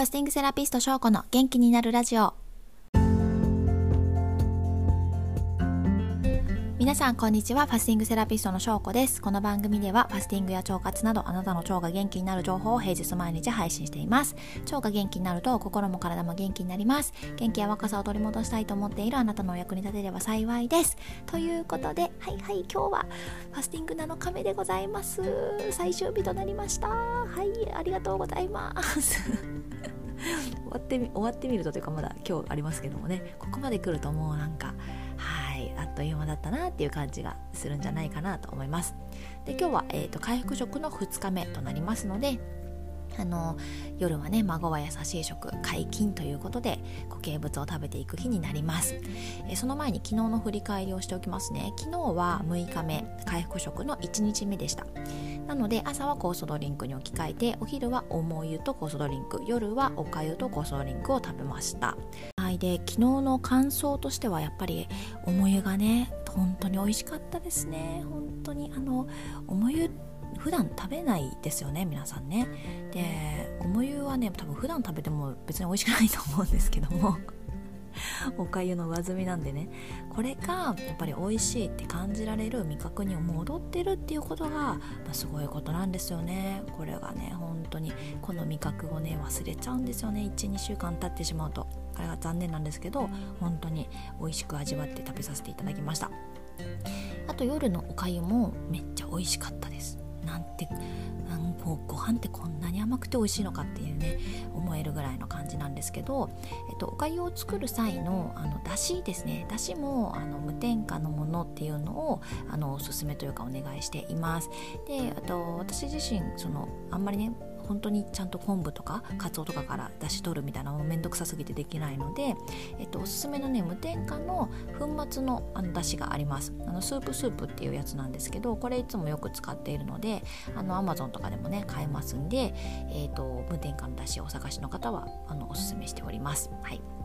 ファスティングセラピスト翔子の元気になるラジオ。皆さんこんにちは。ファスティングセラピストの翔子です。この番組ではファスティングや腸活などあなたの腸が元気になる情報を平日毎日配信しています。腸が元気になると心も体も元気になります。元気や若さを取り戻したいと思っているあなたのお役に立てれば幸いです。ということではいはい今日はファスティング7日目でございます。最終日となりました。はいありがとうございます。終わってみ終わってみるとというかまだ今日ありますけどもね。ここまで来るともうなんかはいあっという間だったなっていう感じがするんじゃないかなと思います。で今日は、えーと、回復食の2日目となりますのであの夜はね孫は優しい食解禁ということで固形物を食べていく日になります、えその前に昨日の振り返りをしておきますね。昨日は6日目回復食の1日目でした。なので朝は酵素ドリンクに置き換えてお昼は重湯と酵素ドリンク夜はおかゆと酵素ドリンクを食べました。で昨日の感想としてはやっぱり重湯がね本当に美味しかったですね。本当にあの重湯普段食べないですよね皆さんね。で重湯はね多分普段食べても別に美味しくないと思うんですけども。おかゆの上積みなんでね。これがやっぱり美味しいって感じられる味覚に戻ってるっていうことが、まあ、すごいことなんですよね。これがね本当にこの味覚をね忘れちゃうんですよね。12週間経ってしまうと。あれが残念なんですけど本当に美味しく味わって食べさせていただきました。あと夜のおかゆもめっちゃ美味しかったです。なんてこうご飯ってこんなに甘くて美味しいのかっていうね思えるぐらいの感じなんですけど、えっと、おかゆを作る際のあのだしですね。だしもあの無添加のものっていうのをあのおすすめというかお願いしています。であと私自身そのあんまりね本当にちゃんと昆布とかカツオとかから出し取るみたいなのもめんどくさすぎてできないので、えっと、おすすめのね無添加の粉末のあの出汁があります。あのスープスープっていうやつなんですけどこれいつもよく使っているのであの Amazon とかでもね買えますんで、えっと、無添加の出汁をお探しの方はあのおすすめしております。はい。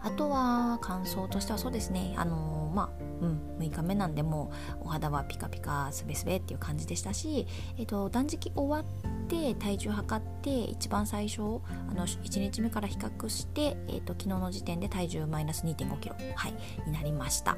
あとは感想としてはそうですね。あのー、まあうん6日目なんでもうお肌はピカピカすべすべっていう感じでしたし、えーと断食終わって体重測って一番最初あの1日目から比較して、えーと、昨日の時点で体重マイナス2 5キロ、はい、になりました。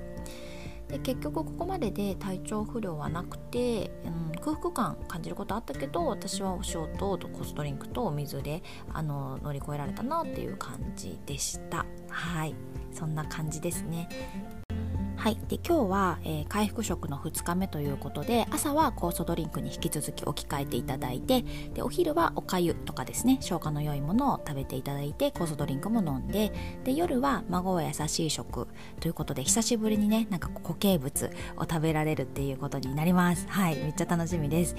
で結局ここまでで体調不良はなくて、うん、空腹感感じることあったけど私はお塩とコストリンクとお水であの乗り越えられたなっていう感じでした。はい。そんな感じですね。はい、で今日は、えー、回復食の2日目ということで朝は酵素ドリンクに引き続き置き換えていただいてでお昼はおかゆとかですね消化の良いものを食べていただいて酵素ドリンクも飲んでで夜は孫は優しい食ということで久しぶりにねなんか固形物を食べられるっていうことになります。はい。めっちゃ楽しみです。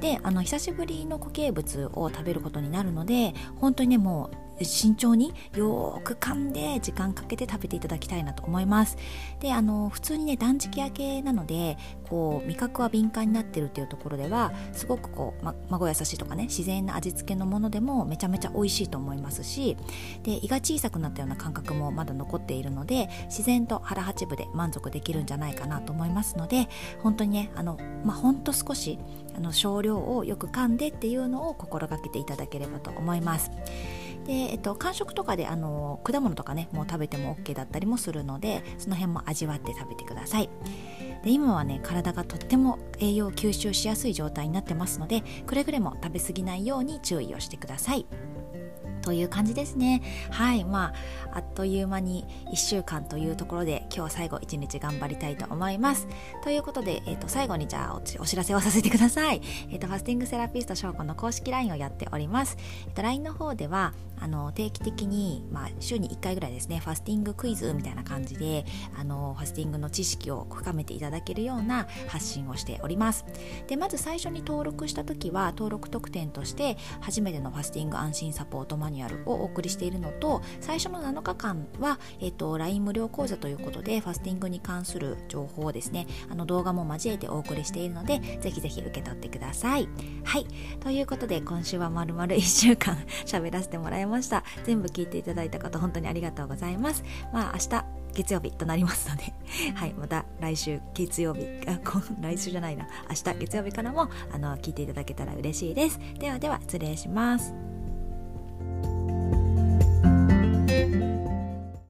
であの久しぶりの固形物を食べることになるので本当にねもう慎重によく噛んで時間かけて食べていただきたいなと思いますであの普通にね断食明けなのでこう味覚は敏感になってるっていうところではすごくこう、ま、孫優しいとかね自然な味付けのものでもめちゃめちゃ美味しいと思いますしで胃が小さくなったような感覚もまだ残っているので自然と腹八分で満足できるんじゃないかなと思いますので本当にねあの、まあ、ほんと少しあの少量をよく噛んでっていうのを心がけていただければと思います。で、えっと、間食とかであの果物とかねもう食べても OK だったりもするのでその辺も味わって食べてください。で今はね体がとっても栄養を吸収しやすい状態になってますのでくれぐれも食べ過ぎないように注意をしてください。という感じですね。はい。まああっという間に1週間というところで今日最後1日頑張りたいと思います。ということで、えー、と最後にじゃあお知らせをさせてください、えーと、ファスティングセラピスト翔子の公式 LINE をやっております、えーと、LINE の方ではあの定期的に、まあ、週に1回ぐらいですねファスティングクイズみたいな感じであのファスティングの知識を深めていただけるような発信をしております。でまず最初に登録した時は登録特典として初めてのファスティング安心サポートマニュアルをお送りしているのと最初の7日間は、えーと、LINE 無料講座ということでファスティングに関する情報をですねあの動画も交えてお送りしているのでぜひぜひ受け取ってください。はい。ということで今週はまるまる1週間 喋らせてもらいました。全部聞いていただいた方本当にありがとうございます。まあ明日月曜日となりますので。はい。また来週月曜日あ来週じゃないな。明日月曜日からもあの聞いていただけたら嬉しいです。ではでは失礼します。